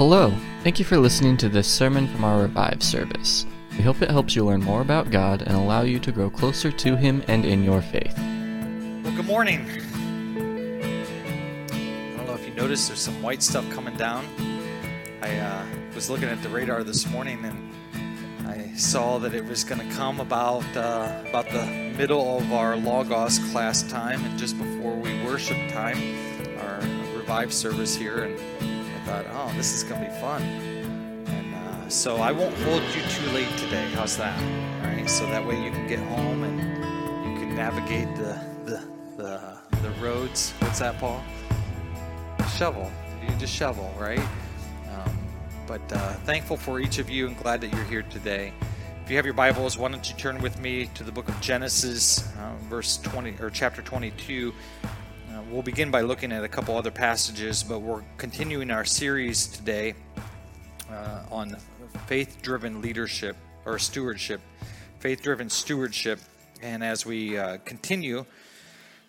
Hello, thank you for listening to this sermon from our Revive service. We hope it helps you learn more about God and allow you to grow closer to Him and in your faith. Well, good morning. I don't know if you noticed, there's some white stuff coming down. I uh, was looking at the radar this morning and I saw that it was going to come about uh, about the middle of our Logos class time and just before we worship time, our Revive service here. And thought, oh, this is going to be fun. And uh, so I won't hold you too late today. How's that? All right. So that way you can get home and you can navigate the the the, the roads. What's that, Paul? Shovel. You just shovel, right? Um, but uh, thankful for each of you and glad that you're here today. If you have your Bibles, why don't you turn with me to the book of Genesis, uh, verse 20 or chapter 22. We'll begin by looking at a couple other passages, but we're continuing our series today uh, on faith-driven leadership or stewardship, faith-driven stewardship. And as we uh, continue,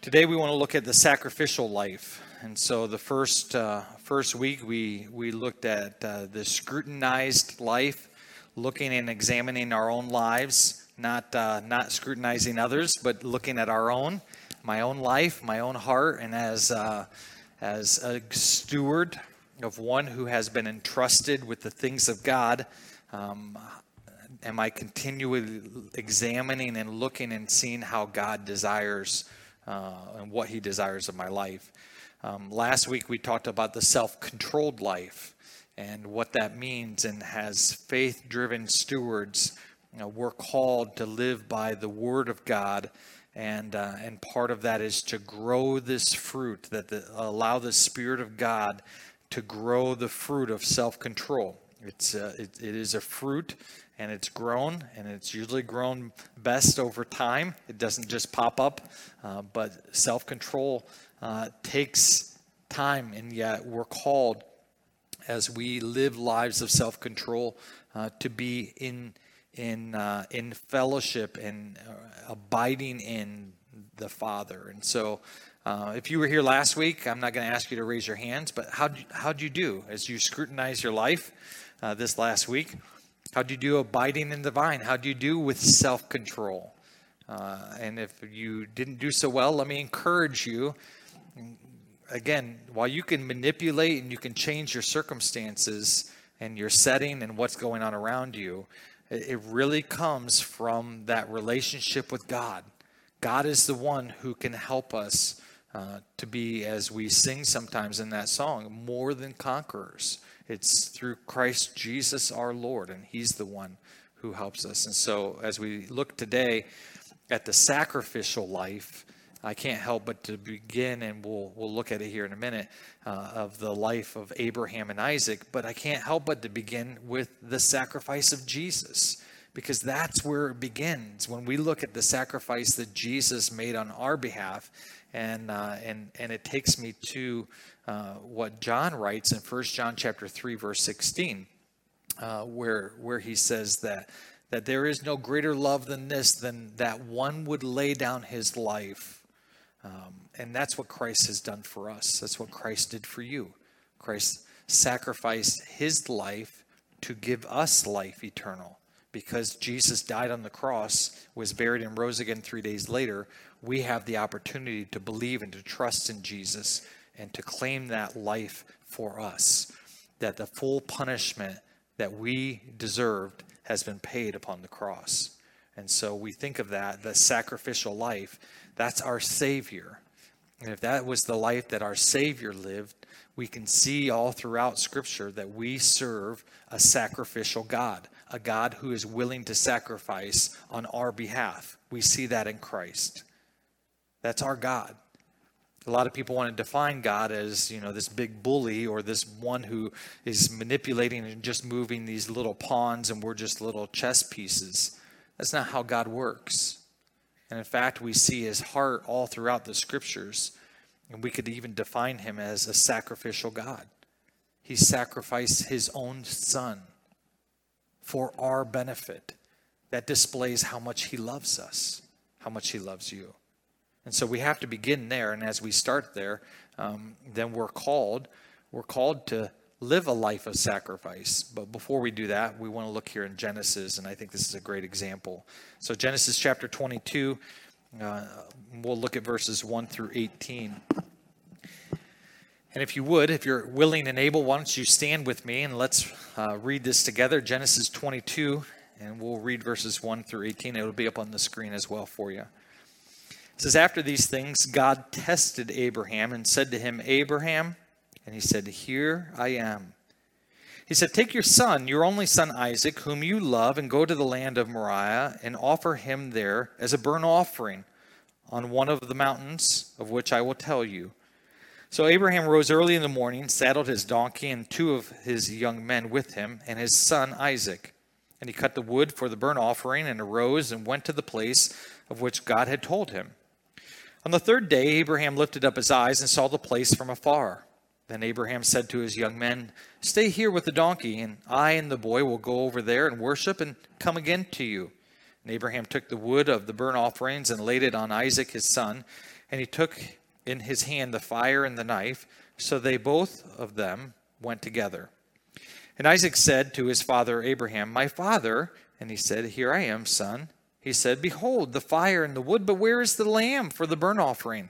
today we want to look at the sacrificial life. And so the first uh, first week we we looked at uh, the scrutinized life, looking and examining our own lives, not uh, not scrutinizing others, but looking at our own, my own life, my own heart, and as uh, as a steward of one who has been entrusted with the things of God. Um, am I continually examining and looking and seeing how God desires uh, and what He desires of my life? Um, last week we talked about the self controlled life and what that means, and as faith driven stewards, you know, we're called to live by the Word of God. And, uh, and part of that is to grow this fruit, that the, allow the Spirit of God to grow the fruit of self control. It's, uh, it, it is a fruit and it's grown, and it's usually grown best over time. It doesn't just pop up, uh, but self control uh, takes time, and yet we're called as we live lives of self control uh, to be in in uh, in fellowship and uh, abiding in the Father. And so, uh, if you were here last week, I'm not going to ask you to raise your hands, but how how'd you do as you scrutinize your life uh, this last week? How'd you do abiding in the vine? How'd you do with self control? Uh, and if you didn't do so well, let me encourage you. Again, while you can manipulate and you can change your circumstances and your setting and what's going on around you, it really comes from that relationship with God. God is the one who can help us uh, to be, as we sing sometimes in that song, more than conquerors. It's through Christ Jesus our Lord, and He's the one who helps us. And so, as we look today at the sacrificial life, I can't help but to begin, and we'll we'll look at it here in a minute, uh, of the life of Abraham and Isaac. But I can't help but to begin with the sacrifice of Jesus, because that's where it begins. When we look at the sacrifice that Jesus made on our behalf, and uh, and and it takes me to uh, what John writes in 1 John chapter 3 verse 16 uh, where where he says that that there is no greater love than this than that one would lay down his life um, and that's what Christ has done for us that's what Christ did for you Christ sacrificed his life to give us life eternal because Jesus died on the cross, was buried, and rose again three days later, we have the opportunity to believe and to trust in Jesus and to claim that life for us. That the full punishment that we deserved has been paid upon the cross. And so we think of that, the sacrificial life, that's our Savior. And if that was the life that our Savior lived, we can see all throughout Scripture that we serve a sacrificial God, a God who is willing to sacrifice on our behalf. We see that in Christ. That's our God. A lot of people want to define God as, you know, this big bully or this one who is manipulating and just moving these little pawns and we're just little chess pieces. That's not how God works. And in fact, we see his heart all throughout the scriptures. And we could even define him as a sacrificial God. He sacrificed his own son for our benefit. That displays how much he loves us, how much he loves you. And so we have to begin there. And as we start there, um, then we're called, we're called to live a life of sacrifice. But before we do that, we want to look here in Genesis, and I think this is a great example. So, Genesis chapter 22, uh, we'll look at verses 1 through 18. And if you would, if you're willing and able, why don't you stand with me and let's uh, read this together Genesis 22, and we'll read verses 1 through 18. It'll be up on the screen as well for you. It says, After these things, God tested Abraham and said to him, Abraham, and he said, Here I am. He said, Take your son, your only son Isaac, whom you love, and go to the land of Moriah and offer him there as a burnt offering on one of the mountains of which I will tell you. So Abraham rose early in the morning, saddled his donkey and two of his young men with him, and his son Isaac. And he cut the wood for the burnt offering, and arose and went to the place of which God had told him. On the third day, Abraham lifted up his eyes and saw the place from afar. Then Abraham said to his young men, Stay here with the donkey, and I and the boy will go over there and worship and come again to you. And Abraham took the wood of the burnt offerings and laid it on Isaac his son, and he took in his hand the fire and the knife. So they both of them went together. And Isaac said to his father Abraham, My father. And he said, Here I am, son. He said, Behold, the fire and the wood, but where is the lamb for the burnt offering?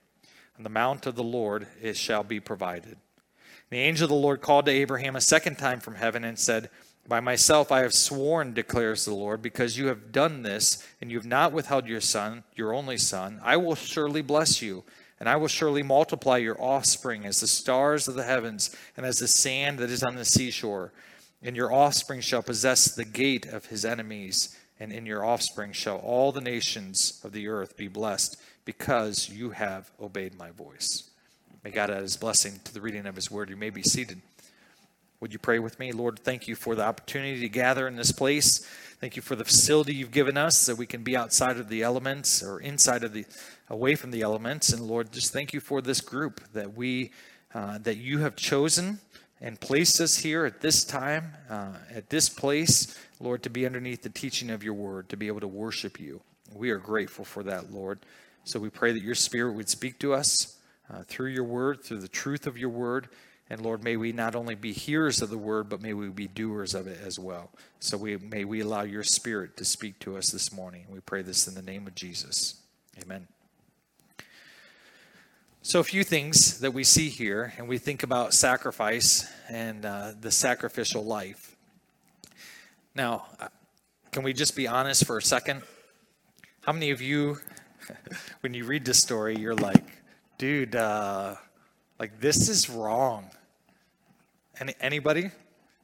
The mount of the Lord it shall be provided. The angel of the Lord called to Abraham a second time from heaven and said, By myself I have sworn, declares the Lord, because you have done this, and you have not withheld your son, your only son, I will surely bless you and I will surely multiply your offspring as the stars of the heavens and as the sand that is on the seashore. And your offspring shall possess the gate of his enemies, and in your offspring shall all the nations of the earth be blessed, because you have obeyed my voice. May God add his blessing to the reading of his word. You may be seated. Would you pray with me? Lord, thank you for the opportunity to gather in this place. Thank you for the facility you've given us that we can be outside of the elements or inside of the away from the elements. And Lord, just thank you for this group that we uh, that you have chosen and placed us here at this time, uh, at this place, Lord, to be underneath the teaching of your word, to be able to worship you. We are grateful for that, Lord. So we pray that your spirit would speak to us uh, through your word, through the truth of your word. And Lord, may we not only be hearers of the word, but may we be doers of it as well. So we, may we allow your spirit to speak to us this morning. We pray this in the name of Jesus. Amen. So, a few things that we see here, and we think about sacrifice and uh, the sacrificial life. Now, uh, can we just be honest for a second? How many of you, when you read this story, you're like, dude, uh, like this is wrong? Any, anybody?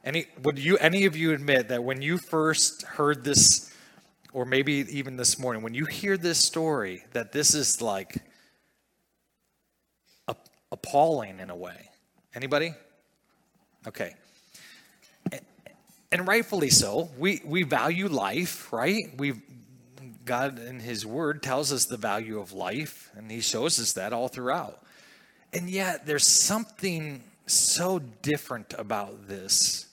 Any, would you, any of you admit that when you first heard this, or maybe even this morning, when you hear this story, that this is like, appalling in a way. Anybody? Okay. And rightfully so. We we value life, right? We God in his word tells us the value of life and he shows us that all throughout. And yet there's something so different about this.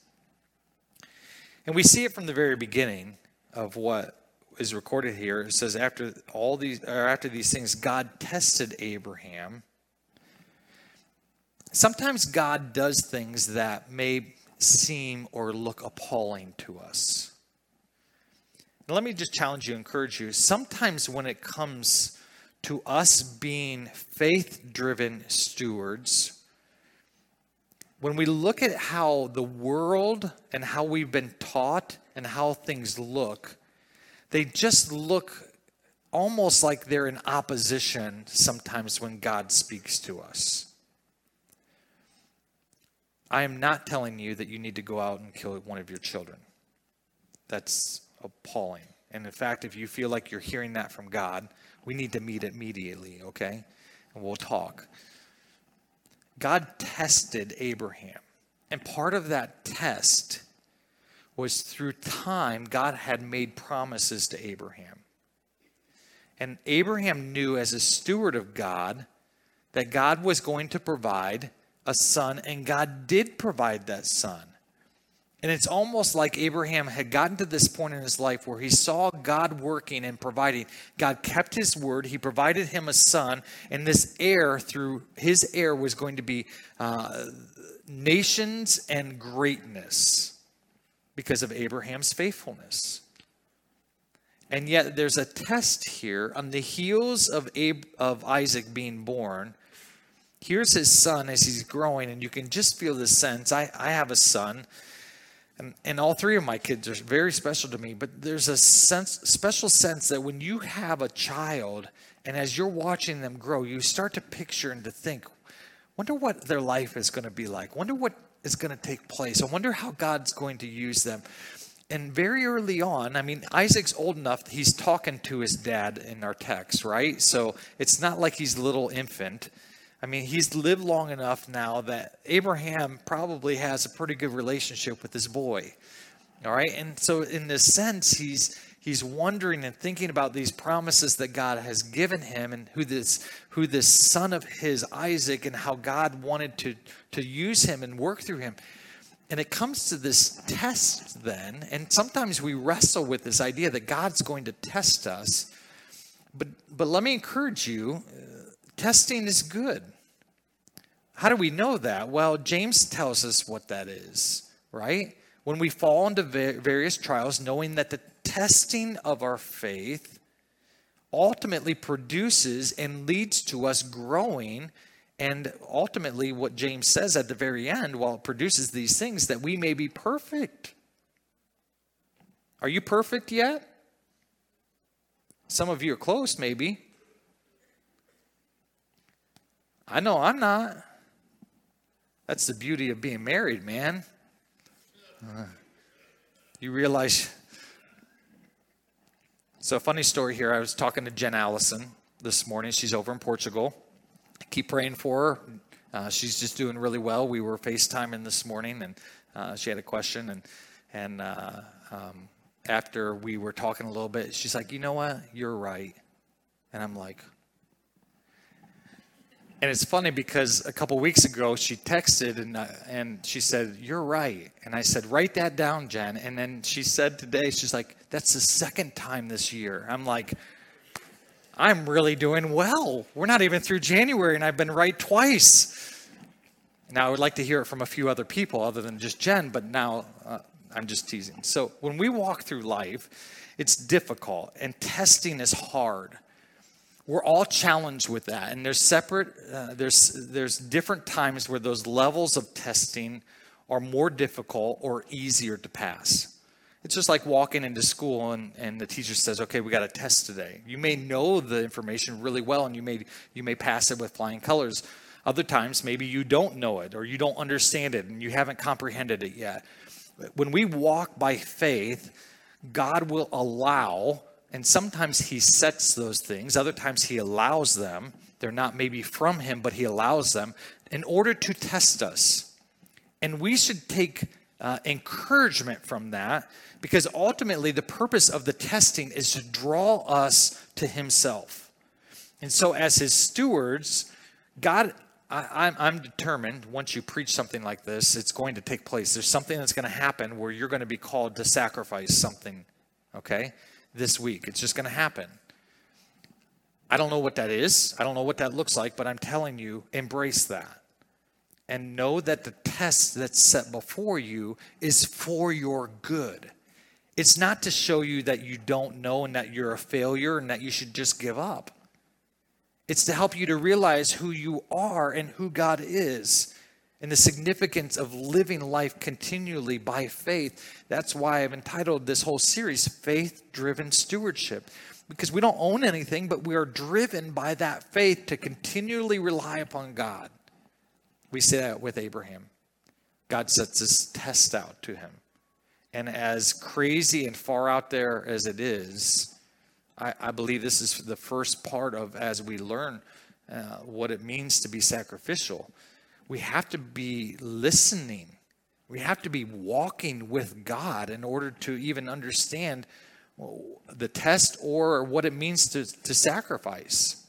And we see it from the very beginning of what is recorded here. It says after all these or after these things God tested Abraham Sometimes God does things that may seem or look appalling to us. Let me just challenge you, encourage you. Sometimes when it comes to us being faith driven stewards, when we look at how the world and how we've been taught and how things look, they just look almost like they're in opposition sometimes when God speaks to us. I am not telling you that you need to go out and kill one of your children. That's appalling. And in fact, if you feel like you're hearing that from God, we need to meet immediately, okay? And we'll talk. God tested Abraham. And part of that test was through time, God had made promises to Abraham. And Abraham knew as a steward of God that God was going to provide a son, and God did provide that son. And it's almost like Abraham had gotten to this point in his life where he saw God working and providing. God kept his word. He provided him a son, and this heir, through his heir, was going to be uh, nations and greatness because of Abraham's faithfulness. And yet, there's a test here on the heels of, Ab- of Isaac being born. Here's his son as he's growing, and you can just feel the sense. I, I have a son and, and all three of my kids are very special to me, but there's a sense, special sense that when you have a child and as you're watching them grow, you start to picture and to think, wonder what their life is going to be like. Wonder what is going to take place. I wonder how God's going to use them. And very early on, I mean, Isaac's old enough, he's talking to his dad in our text, right? So it's not like he's a little infant. I mean, he's lived long enough now that Abraham probably has a pretty good relationship with his boy. All right. And so, in this sense, he's he's wondering and thinking about these promises that God has given him and who this who this son of his Isaac and how God wanted to to use him and work through him. And it comes to this test then, and sometimes we wrestle with this idea that God's going to test us. But but let me encourage you, testing is good. How do we know that? Well, James tells us what that is, right? When we fall into various trials, knowing that the testing of our faith ultimately produces and leads to us growing. And ultimately, what James says at the very end, while it produces these things, that we may be perfect. Are you perfect yet? Some of you are close, maybe. I know I'm not. That's the beauty of being married, man. Uh, you realize. So, funny story here. I was talking to Jen Allison this morning. She's over in Portugal. Keep praying for her. Uh, she's just doing really well. We were FaceTiming this morning, and uh, she had a question. And and uh, um, after we were talking a little bit, she's like, "You know what? You're right." And I'm like, and it's funny because a couple weeks ago she texted and uh, and she said, "You're right." And I said, "Write that down, Jen." And then she said today, she's like, "That's the second time this year." I'm like, "I'm really doing well. We're not even through January, and I've been right twice." Now I would like to hear it from a few other people other than just Jen, but now uh, I'm just teasing. So when we walk through life, it's difficult and testing is hard we're all challenged with that. And there's separate uh, there's there's different times where those levels of testing are more difficult or easier to pass. It's just like walking into school and, and the teacher says okay we got a test today. You may know the information really well and you may you may pass it with flying colors. Other times maybe you don't know it or you don't understand it and you haven't comprehended it yet. When we walk by faith god will allow and sometimes he sets those things, other times he allows them. They're not maybe from him, but he allows them in order to test us. And we should take uh, encouragement from that because ultimately the purpose of the testing is to draw us to himself. And so, as his stewards, God I, am determined once you preach something like this, it's going to take place. There's something that's going to happen where you're going to be called to sacrifice something, okay? This week. It's just going to happen. I don't know what that is. I don't know what that looks like, but I'm telling you, embrace that. And know that the test that's set before you is for your good. It's not to show you that you don't know and that you're a failure and that you should just give up. It's to help you to realize who you are and who God is and the significance of living life continually by faith. That's why I've entitled this whole series Faith Driven Stewardship. Because we don't own anything, but we are driven by that faith to continually rely upon God. We say that with Abraham. God sets this test out to him. And as crazy and far out there as it is, I, I believe this is the first part of as we learn uh, what it means to be sacrificial we have to be listening. We have to be walking with God in order to even understand the test or what it means to, to sacrifice.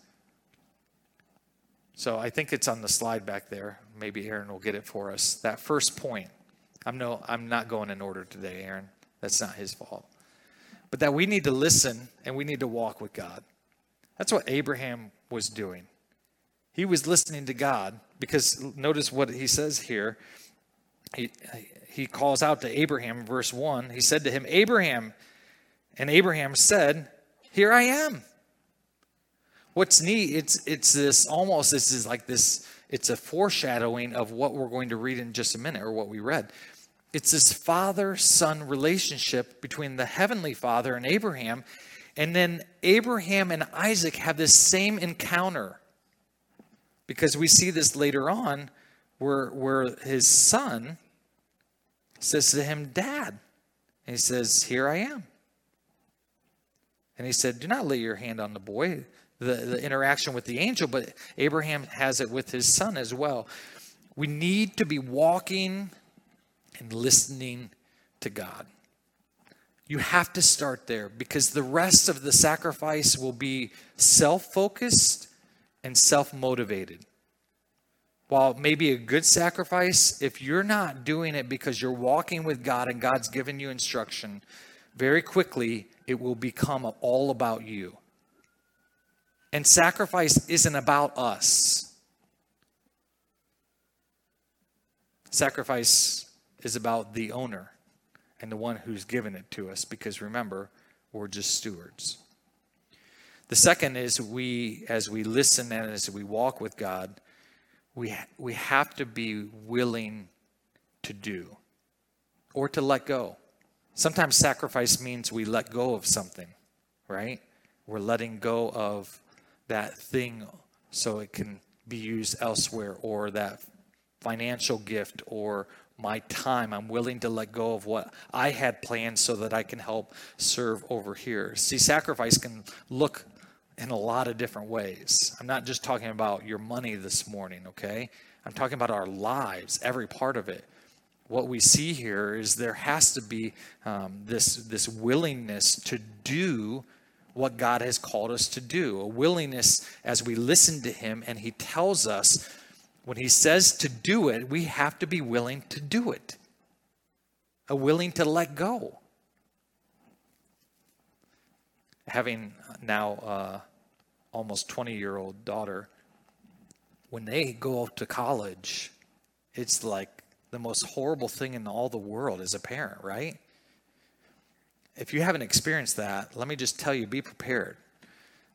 So I think it's on the slide back there. Maybe Aaron will get it for us. That first point. I'm no I'm not going in order today, Aaron. That's not his fault. But that we need to listen and we need to walk with God. That's what Abraham was doing. He was listening to God because notice what he says here. He, he calls out to Abraham, verse 1. He said to him, Abraham. And Abraham said, Here I am. What's neat, it's, it's this almost, this is like this, it's a foreshadowing of what we're going to read in just a minute, or what we read. It's this father son relationship between the heavenly father and Abraham. And then Abraham and Isaac have this same encounter because we see this later on where, where his son says to him, Dad. And he says, Here I am. And he said, Do not lay your hand on the boy, the, the interaction with the angel, but Abraham has it with his son as well. We need to be walking and listening to God. You have to start there because the rest of the sacrifice will be self focused and self motivated. While maybe a good sacrifice, if you're not doing it because you're walking with God and God's given you instruction, very quickly it will become all about you. And sacrifice isn't about us. Sacrifice is about the owner and the one who's given it to us because remember, we're just stewards. The second is we, as we listen and as we walk with God, we, we have to be willing to do or to let go. Sometimes sacrifice means we let go of something, right? We're letting go of that thing so it can be used elsewhere or that financial gift or my time. I'm willing to let go of what I had planned so that I can help serve over here. See, sacrifice can look in a lot of different ways. I'm not just talking about your money this morning, okay? I'm talking about our lives, every part of it. What we see here is there has to be um, this, this willingness to do what God has called us to do, a willingness as we listen to Him and He tells us when He says to do it, we have to be willing to do it, a willing to let go having now uh, almost 20 year old daughter, when they go off to college, it's like the most horrible thing in all the world as a parent, right? If you haven't experienced that, let me just tell you be prepared.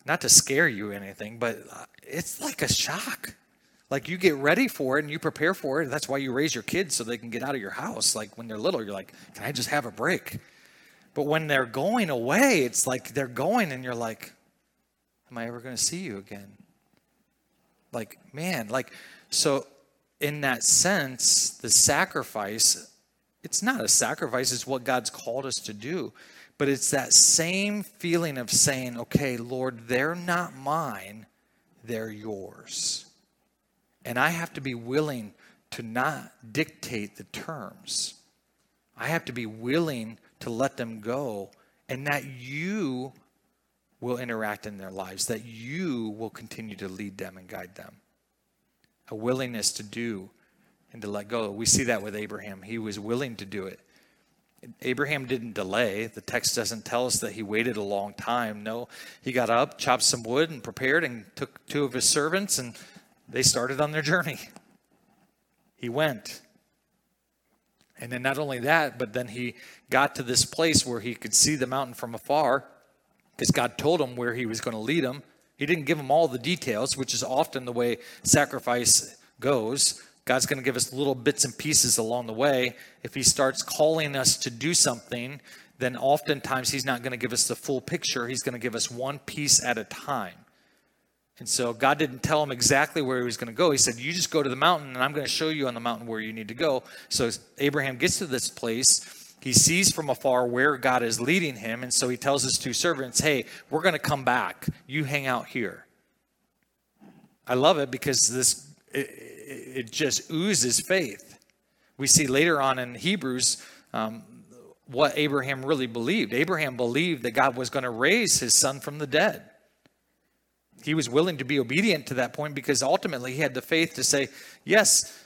Not to scare you or anything, but uh, it's like a shock. Like you get ready for it and you prepare for it. That's why you raise your kids so they can get out of your house. Like when they're little, you're like, can I just have a break? But when they're going away, it's like they're going and you're like, am I ever going to see you again? Like, man, like, so in that sense, the sacrifice, it's not a sacrifice, it's what God's called us to do. But it's that same feeling of saying, okay, Lord, they're not mine, they're yours. And I have to be willing to not dictate the terms. I have to be willing to let them go and that you will interact in their lives, that you will continue to lead them and guide them. A willingness to do and to let go. We see that with Abraham. He was willing to do it. Abraham didn't delay. The text doesn't tell us that he waited a long time. No, he got up, chopped some wood, and prepared and took two of his servants, and they started on their journey. He went. And then not only that, but then he got to this place where he could see the mountain from afar because God told him where he was going to lead him. He didn't give him all the details, which is often the way sacrifice goes. God's going to give us little bits and pieces along the way. If He starts calling us to do something, then oftentimes He's not going to give us the full picture. He's going to give us one piece at a time. And so God didn't tell him exactly where he was going to go. He said, You just go to the mountain, and I'm going to show you on the mountain where you need to go. So Abraham gets to this place. He sees from afar where God is leading him. And so he tells his two servants, Hey, we're going to come back. You hang out here. I love it because this it, it just oozes faith. We see later on in Hebrews um, what Abraham really believed. Abraham believed that God was going to raise his son from the dead he was willing to be obedient to that point because ultimately he had the faith to say, Yes,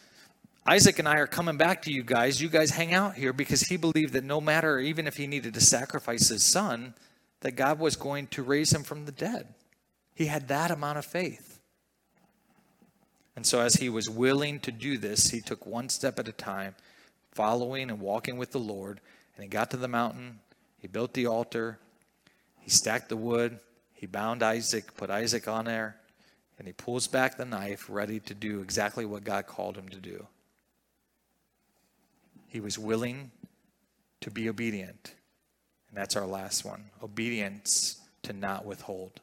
Isaac and I are coming back to you guys. You guys hang out here because he believed that no matter, even if he needed to sacrifice his son, that God was going to raise him from the dead. He had that amount of faith. And so, as he was willing to do this, he took one step at a time, following and walking with the Lord. And he got to the mountain, he built the altar, he stacked the wood, he bound Isaac, put Isaac on there, and he pulls back the knife, ready to do exactly what God called him to do. He was willing to be obedient. And that's our last one obedience to not withhold.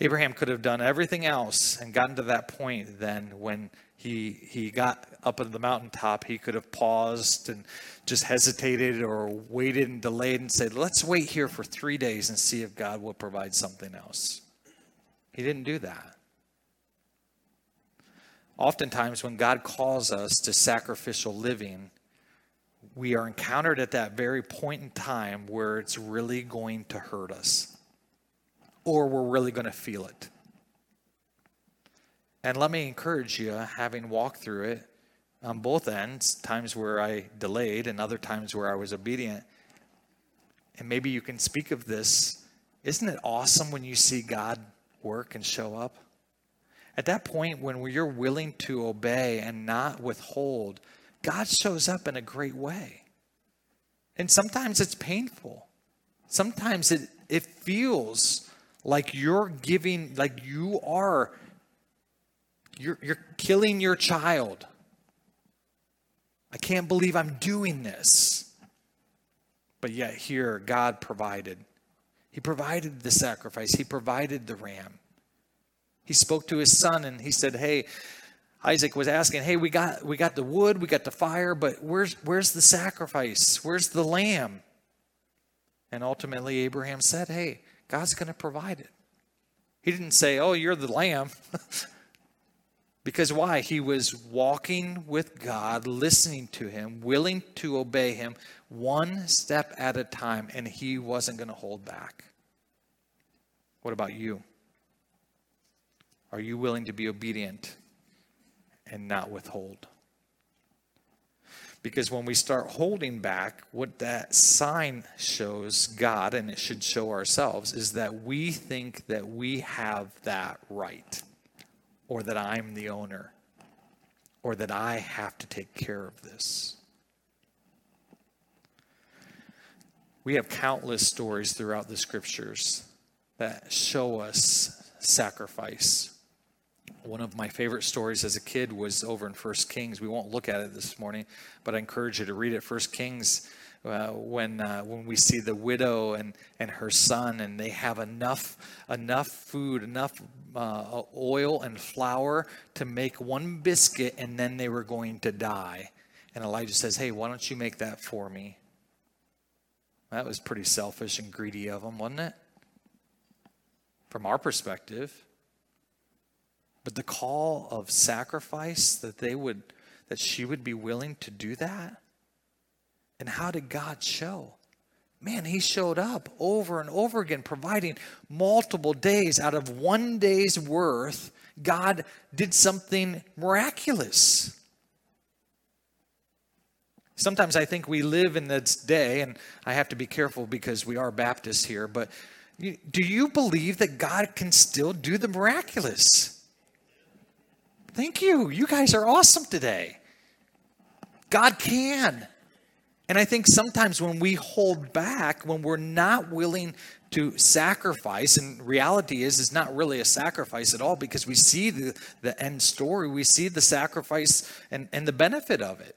Abraham could have done everything else and gotten to that point then when he he got up at the mountaintop, he could have paused and just hesitated or waited and delayed and said, "Let's wait here for 3 days and see if God will provide something else." He didn't do that. Oftentimes when God calls us to sacrificial living, we are encountered at that very point in time where it's really going to hurt us or we're really going to feel it. And let me encourage you, having walked through it on both ends, times where I delayed and other times where I was obedient. And maybe you can speak of this. Isn't it awesome when you see God work and show up? At that point, when you're willing to obey and not withhold, God shows up in a great way. And sometimes it's painful. Sometimes it, it feels like you're giving, like you are you're, you're killing your child. I can't believe I'm doing this. But yet, here, God provided. He provided the sacrifice, He provided the ram. He spoke to his son and he said, Hey, Isaac was asking, Hey, we got, we got the wood, we got the fire, but where's, where's the sacrifice? Where's the lamb? And ultimately, Abraham said, Hey, God's going to provide it. He didn't say, Oh, you're the lamb. Because why? He was walking with God, listening to Him, willing to obey Him one step at a time, and He wasn't going to hold back. What about you? Are you willing to be obedient and not withhold? Because when we start holding back, what that sign shows God, and it should show ourselves, is that we think that we have that right or that I'm the owner, or that I have to take care of this. We have countless stories throughout the scriptures that show us sacrifice. One of my favorite stories as a kid was over in First Kings. We won't look at it this morning, but I encourage you to read it. First Kings uh, when uh, when we see the widow and and her son and they have enough enough food enough uh, oil and flour to make one biscuit and then they were going to die and elijah says hey why don't you make that for me that was pretty selfish and greedy of him wasn't it from our perspective but the call of sacrifice that they would that she would be willing to do that and how did God show? Man, he showed up over and over again, providing multiple days out of one day's worth. God did something miraculous. Sometimes I think we live in this day, and I have to be careful because we are Baptists here, but do you believe that God can still do the miraculous? Thank you. You guys are awesome today. God can. And I think sometimes when we hold back, when we're not willing to sacrifice and reality is is not really a sacrifice at all because we see the, the end story we see the sacrifice and, and the benefit of it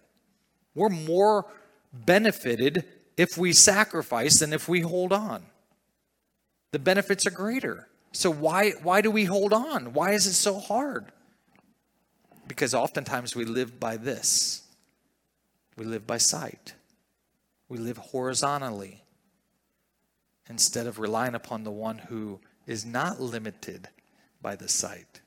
we're more benefited if we sacrifice than if we hold on the benefits are greater so why why do we hold on why is it so hard because oftentimes we live by this we live by sight we live horizontally instead of relying upon the one who is not limited by the sight.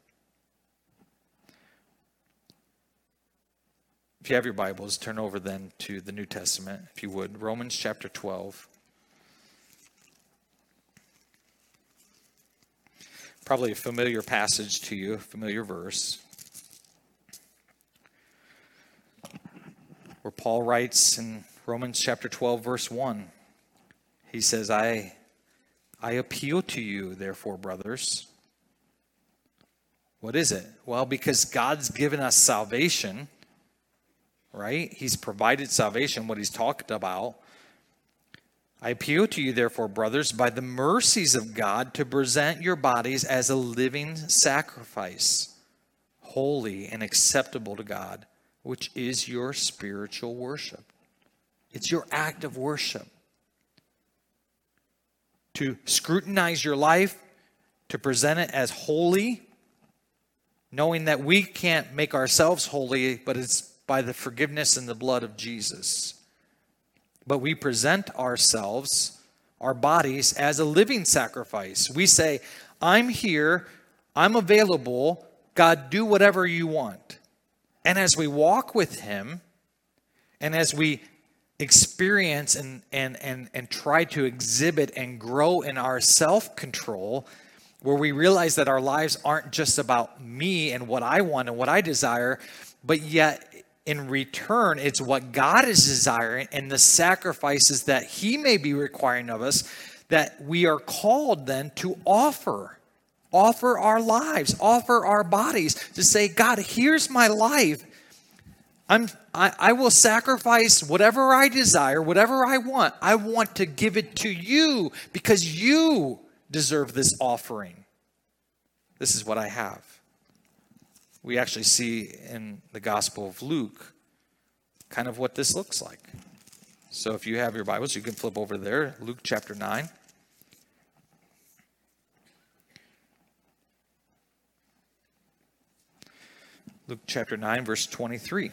If you have your Bibles, turn over then to the New Testament, if you would. Romans chapter 12. Probably a familiar passage to you, a familiar verse. Where Paul writes in Romans chapter 12, verse 1 he says, I, I appeal to you, therefore, brothers. What is it? Well, because God's given us salvation, right? He's provided salvation, what he's talked about. I appeal to you, therefore, brothers, by the mercies of God, to present your bodies as a living sacrifice, holy and acceptable to God, which is your spiritual worship. It's your act of worship to scrutinize your life, to present it as holy, knowing that we can't make ourselves holy, but it's by the forgiveness and the blood of Jesus. But we present ourselves, our bodies, as a living sacrifice. We say, I'm here, I'm available, God, do whatever you want. And as we walk with Him, and as we experience and, and, and, and try to exhibit and grow in our self control, where we realize that our lives aren't just about me and what I want and what I desire, but yet in return, it's what God is desiring and the sacrifices that He may be requiring of us that we are called then to offer. Offer our lives, offer our bodies to say, God, here's my life. I'm, I, I will sacrifice whatever I desire, whatever I want. I want to give it to you because you deserve this offering. This is what I have. We actually see in the Gospel of Luke kind of what this looks like. So if you have your Bibles, you can flip over there, Luke chapter 9. Luke chapter 9, verse 23.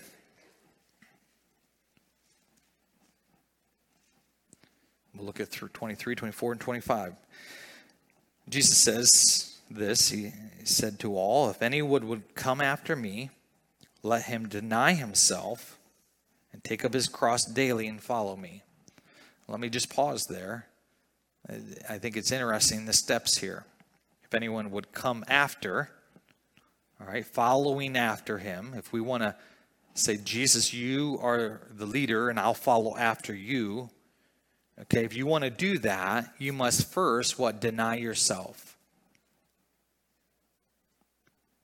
We'll look at through 23, 24, and 25. Jesus says this He said to all, If anyone would come after me, let him deny himself and take up his cross daily and follow me. Let me just pause there. I think it's interesting the steps here. If anyone would come after, all right, following after him, if we want to say, Jesus, you are the leader and I'll follow after you, Okay, if you want to do that, you must first what? Deny yourself.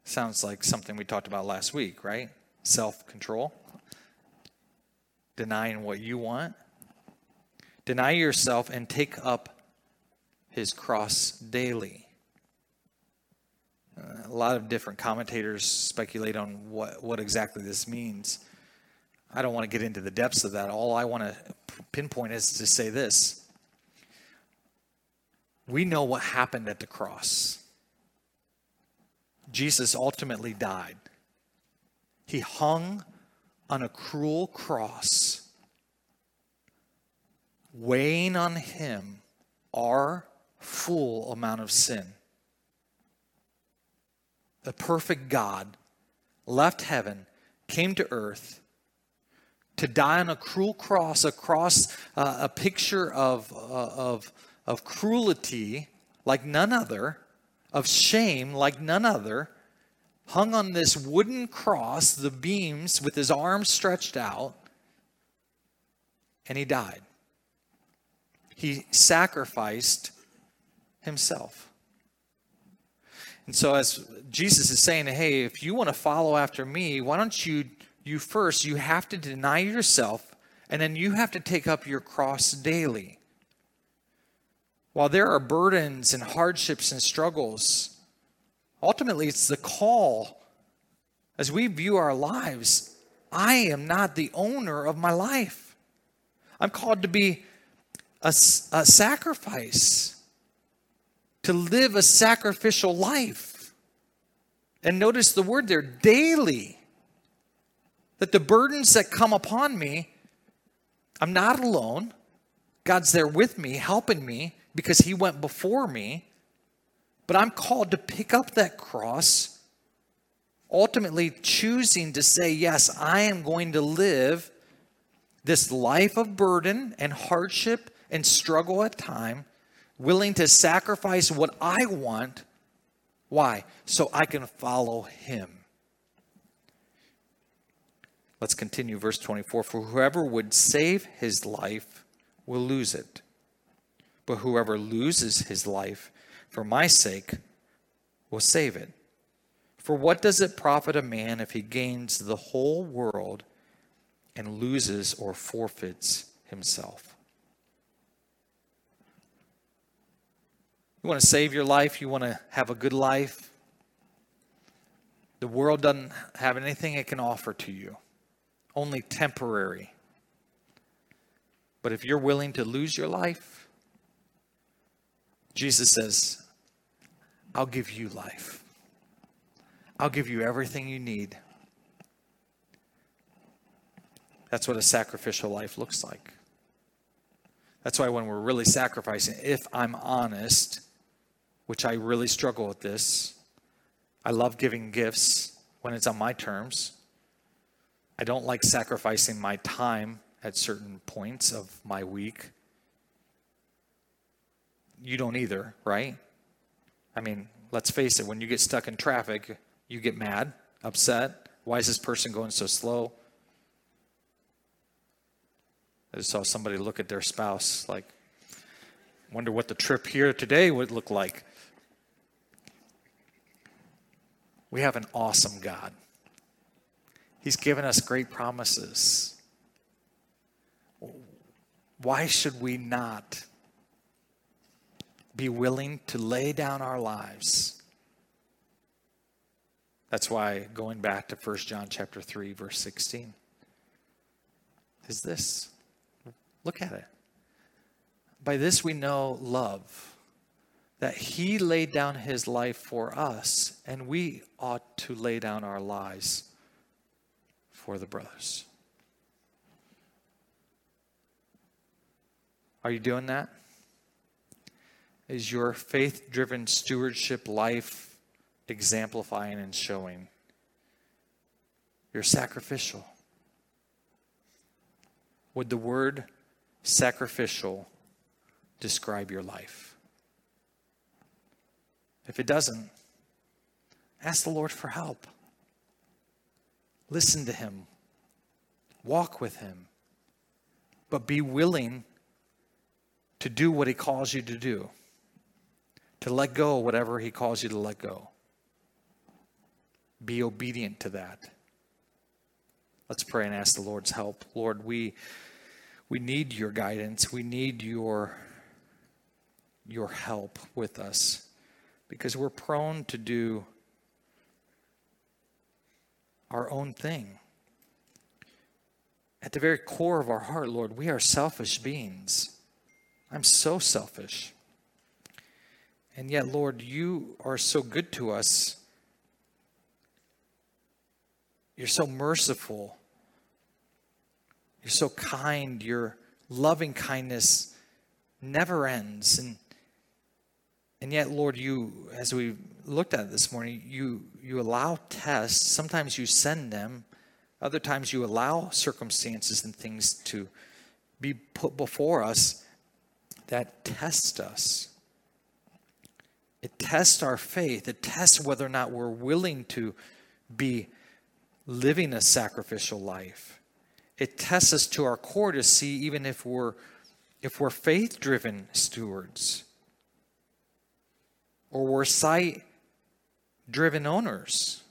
Sounds like something we talked about last week, right? Self control. Denying what you want. Deny yourself and take up his cross daily. A lot of different commentators speculate on what, what exactly this means. I don't want to get into the depths of that. All I want to pinpoint is to say this we know what happened at the cross. Jesus ultimately died. He hung on a cruel cross, weighing on him our full amount of sin. The perfect God left heaven, came to earth, to die on a cruel cross, a cross, uh, a picture of, uh, of, of cruelty like none other, of shame like none other, hung on this wooden cross, the beams with his arms stretched out, and he died. He sacrificed himself. And so, as Jesus is saying, hey, if you want to follow after me, why don't you you first, you have to deny yourself, and then you have to take up your cross daily. while there are burdens and hardships and struggles, ultimately it's the call as we view our lives. I am not the owner of my life. I'm called to be a, a sacrifice, to live a sacrificial life. And notice the word there daily. That the burdens that come upon me, I'm not alone. God's there with me, helping me because He went before me. But I'm called to pick up that cross, ultimately choosing to say, Yes, I am going to live this life of burden and hardship and struggle at time, willing to sacrifice what I want. Why? So I can follow Him. Let's continue, verse 24. For whoever would save his life will lose it. But whoever loses his life for my sake will save it. For what does it profit a man if he gains the whole world and loses or forfeits himself? You want to save your life? You want to have a good life? The world doesn't have anything it can offer to you only temporary. But if you're willing to lose your life, Jesus says, I'll give you life. I'll give you everything you need. That's what a sacrificial life looks like. That's why when we're really sacrificing, if I'm honest, which I really struggle with this, I love giving gifts when it's on my terms. I don't like sacrificing my time at certain points of my week. You don't either, right? I mean, let's face it, when you get stuck in traffic, you get mad, upset. Why is this person going so slow? I just saw somebody look at their spouse like, wonder what the trip here today would look like. We have an awesome God. He's given us great promises. Why should we not be willing to lay down our lives? That's why going back to 1 John chapter 3 verse 16 is this. Look at it. By this we know love that he laid down his life for us and we ought to lay down our lives for the brothers. Are you doing that? Is your faith driven stewardship life exemplifying and showing? You're sacrificial. Would the word sacrificial describe your life? If it doesn't, ask the Lord for help. Listen to him, walk with him, but be willing to do what he calls you to do, to let go whatever he calls you to let go. Be obedient to that. Let's pray and ask the Lord's help. Lord, we we need your guidance. We need your your help with us because we're prone to do our own thing. At the very core of our heart, Lord, we are selfish beings. I'm so selfish. And yet, Lord, you are so good to us. You're so merciful. You're so kind. Your loving kindness never ends. And, and yet, Lord, you, as we looked at this morning, you, you allow tests. Sometimes you send them. Other times you allow circumstances and things to be put before us that test us. It tests our faith. It tests whether or not we're willing to be living a sacrificial life. It tests us to our core to see even if we're if we're faith-driven stewards or we're sight driven owners.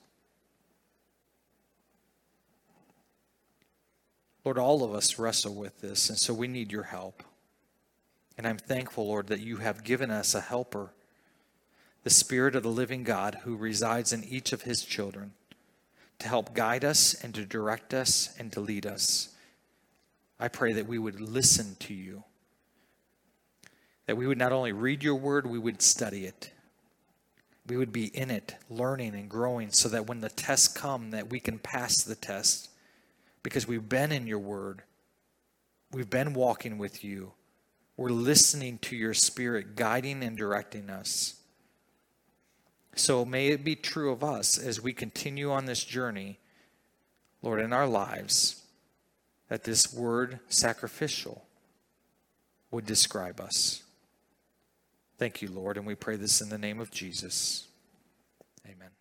Lord, all of us wrestle with this, and so we need your help. And I'm thankful, Lord, that you have given us a helper, the Spirit of the living God who resides in each of his children, to help guide us and to direct us and to lead us. I pray that we would listen to you, that we would not only read your word, we would study it. We would be in it, learning and growing, so that when the tests come, that we can pass the test because we've been in your word. We've been walking with you. We're listening to your spirit guiding and directing us. So may it be true of us as we continue on this journey, Lord, in our lives, that this word sacrificial would describe us. Thank you, Lord, and we pray this in the name of Jesus. Amen.